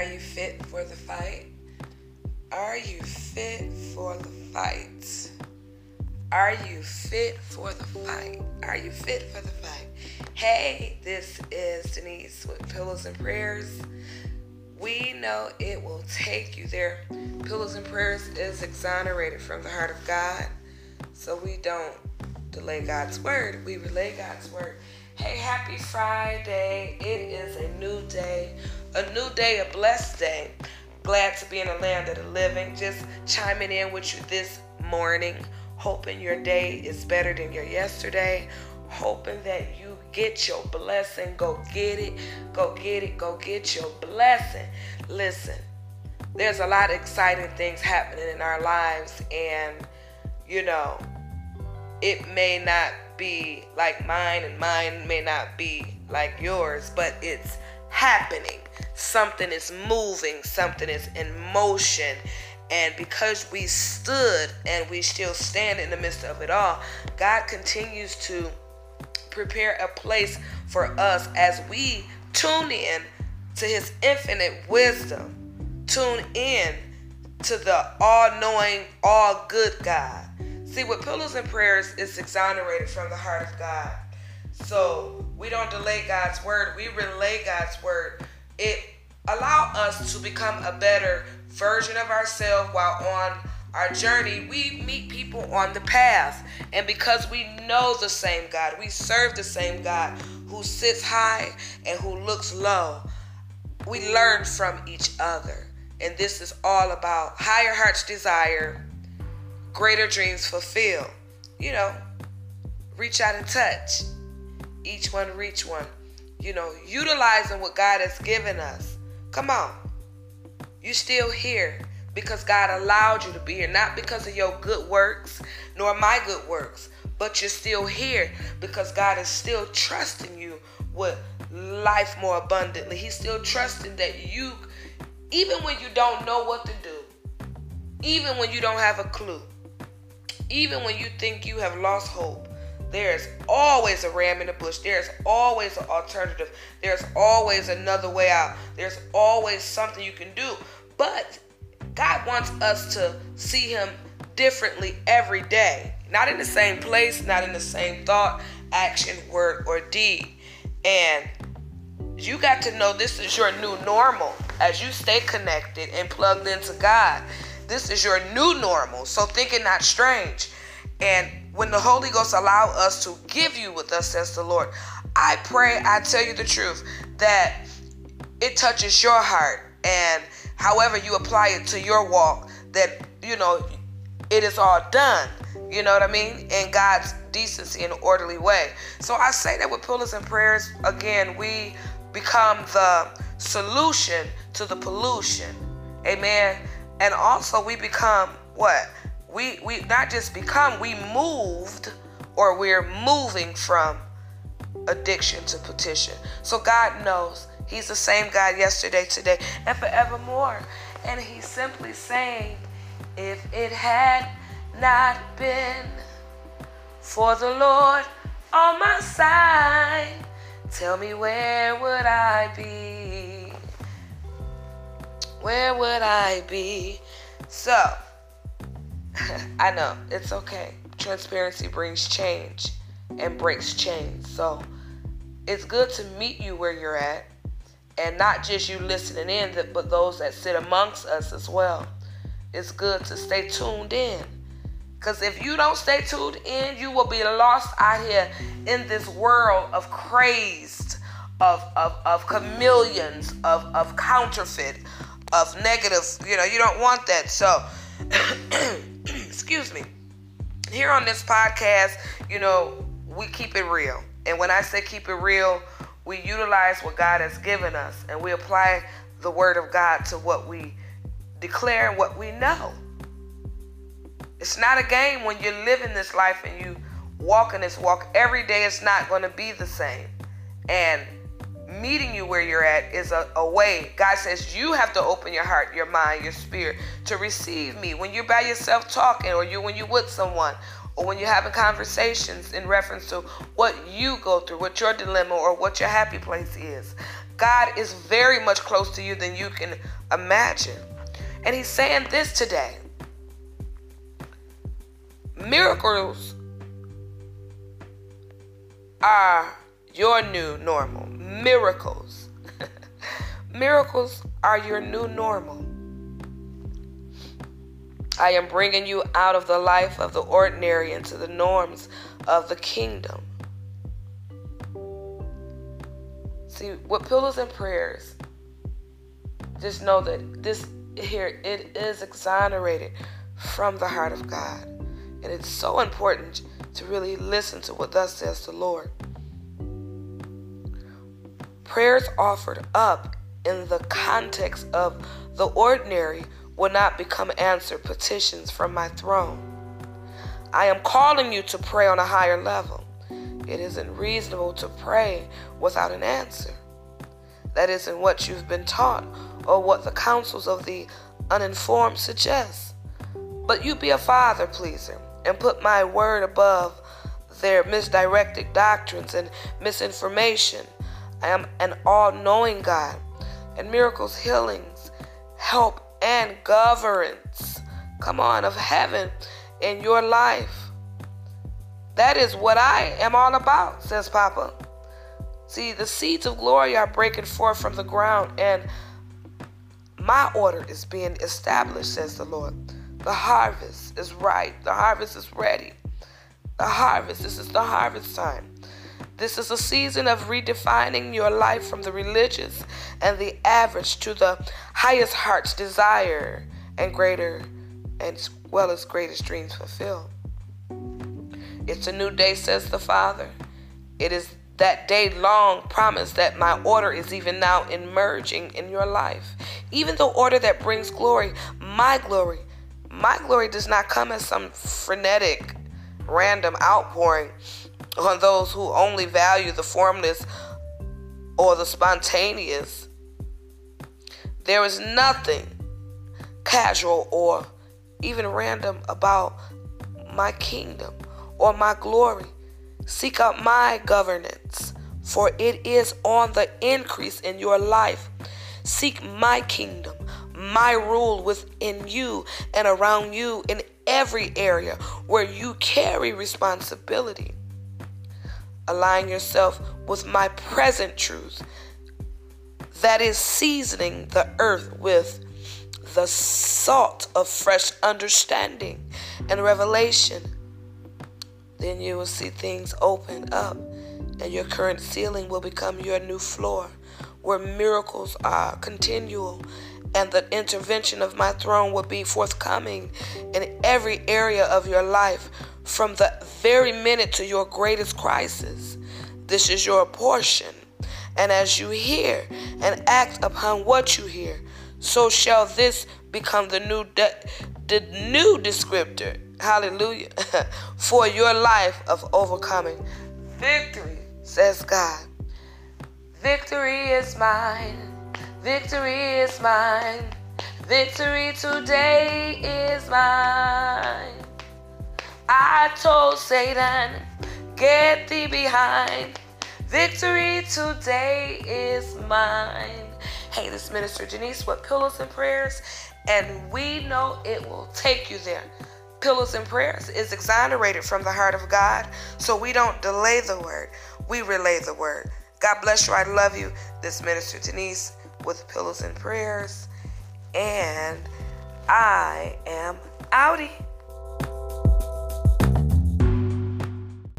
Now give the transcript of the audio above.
for the fight? Are you fit for the fight? Are you fit for the fight? Are you fit for the fight? Hey, this is Denise with Pillows and Prayers. We know it will take you there. Pillows and Prayers is exonerated from the heart of God. So we don't delay God's word, we relay God's word. Hey, happy Friday. It is a new day, a new day, a blessed day. Glad to be in the land of the living. Just chiming in with you this morning, hoping your day is better than your yesterday, hoping that you get your blessing. Go get it. Go get it. Go get your blessing. Listen, there's a lot of exciting things happening in our lives, and you know, it may not be like mine, and mine may not be like yours, but it's happening. Something is moving, something is in motion. And because we stood and we still stand in the midst of it all, God continues to prepare a place for us as we tune in to his infinite wisdom. Tune in to the all knowing, all good God. See, with pillows and prayers, it's exonerated from the heart of God. So we don't delay God's word, we relay God's word. It allow us to become a better version of ourselves while on our journey, we meet people on the path. And because we know the same God, we serve the same God who sits high and who looks low, we learn from each other. And this is all about higher heart's desire, greater dreams fulfilled. You know, reach out and touch. Each one reach one. You know, utilizing what God has given us. Come on. You're still here because God allowed you to be here, not because of your good works nor my good works, but you're still here because God is still trusting you with life more abundantly. He's still trusting that you, even when you don't know what to do, even when you don't have a clue, even when you think you have lost hope, there's always a ram in the bush. There's always an alternative. There's always another way out. There's always something you can do. But God wants us to see Him differently every day. Not in the same place, not in the same thought, action, word, or deed. And you got to know this is your new normal as you stay connected and plugged into God. This is your new normal. So think it not strange. And when the Holy Ghost allow us to give you with us, says the Lord, I pray, I tell you the truth, that it touches your heart and however you apply it to your walk, that, you know, it is all done. You know what I mean? In God's decency and orderly way. So I say that with pillows and prayers, again, we become the solution to the pollution. Amen. And also we become what? We we not just become, we moved or we're moving from addiction to petition. So God knows He's the same God yesterday, today, and forevermore. And He's simply saying, if it had not been for the Lord on my side, tell me where would I be? Where would I be? So, I know it's okay. Transparency brings change and breaks chains. So, it's good to meet you where you're at and not just you listening in, but those that sit amongst us as well. It's good to stay tuned in. Because if you don't stay tuned in, you will be lost out here in this world of crazed, of, of, of chameleons, of, of counterfeit, of negative. You know, you don't want that. So, excuse me. Here on this podcast, you know, we keep it real. And when I say keep it real, we utilize what God has given us and we apply the word of God to what we declare and what we know. It's not a game when you're living this life and you walk in this walk. Every day it's not going to be the same. And meeting you where you're at is a, a, way. God says you have to open your heart, your mind, your spirit to receive me. When you're by yourself talking, or you when you're with someone, or when you're having conversations in reference to what you go through, what your dilemma or what your happy place is. God is very much close to you than you can imagine. And He's saying this today miracles are your new normal. Miracles. miracles are your new normal. I am bringing you out of the life of the ordinary into the norms of the kingdom. See, with pillows and prayers, just know that this here it is exonerated from the heart of God. And it's so important to really listen to what thus says the Lord. Prayers offered up in the context of the ordinary will not become answered petitions from my throne. I am calling you to pray on a higher level. It isn't reasonable to pray without an answer. That isn't what you've been taught or what the counsels of the uninformed suggest. But you be a father pleaser and put my word above their misdirected doctrines and misinformation. I am an all knowing God, and miracles, healings, help, and governance, come on, of heaven in your life. That is what I am all about, says Papa. See, the seeds of glory are breaking forth from the ground, and my order is being established, says the Lord. The harvest is ripe, the harvest is ready. The harvest, this is the harvest time. This is a season of redefining your life from the religious and the average to the highest heart's desire and greater, as well as greatest dreams fulfilled. It's a new day, says the Father. It is that day long promise that my order is even now emerging in your life. Even the order that brings glory, my glory, my glory does not come as some frenetic, random outpouring on those who only value the formless or the spontaneous. There is nothing casual or even random about my kingdom or my glory. Seek out my governance, for it is on the increase in your life. Seek my kingdom, my rule within you and around you in every area where you carry responsibility. Align yourself with my present truth that is seasoning the earth with the salt of fresh understanding and revelation. Then you will see things open up, and your current ceiling will become your new floor, where miracles are continual, and the intervention of my throne will be forthcoming in every area of your life from the very minute to your greatest crisis. This is your portion. And as you hear and act upon what you hear, so shall this become the new de- the new descriptor. Hallelujah. For your life of overcoming. Victory, says God. Victory is mine. Victory is mine. Victory today is mine. I told Satan, get thee behind. Victory today is mine. Hey, this is Minister Janice with Pillows and Prayers, and we know it will take you there. Pillows and Prayers is exonerated from the heart of God, so we don't delay the word, we relay the word. God bless you. I love you. This Minister Denise with Pillows and Prayers, and I am outie.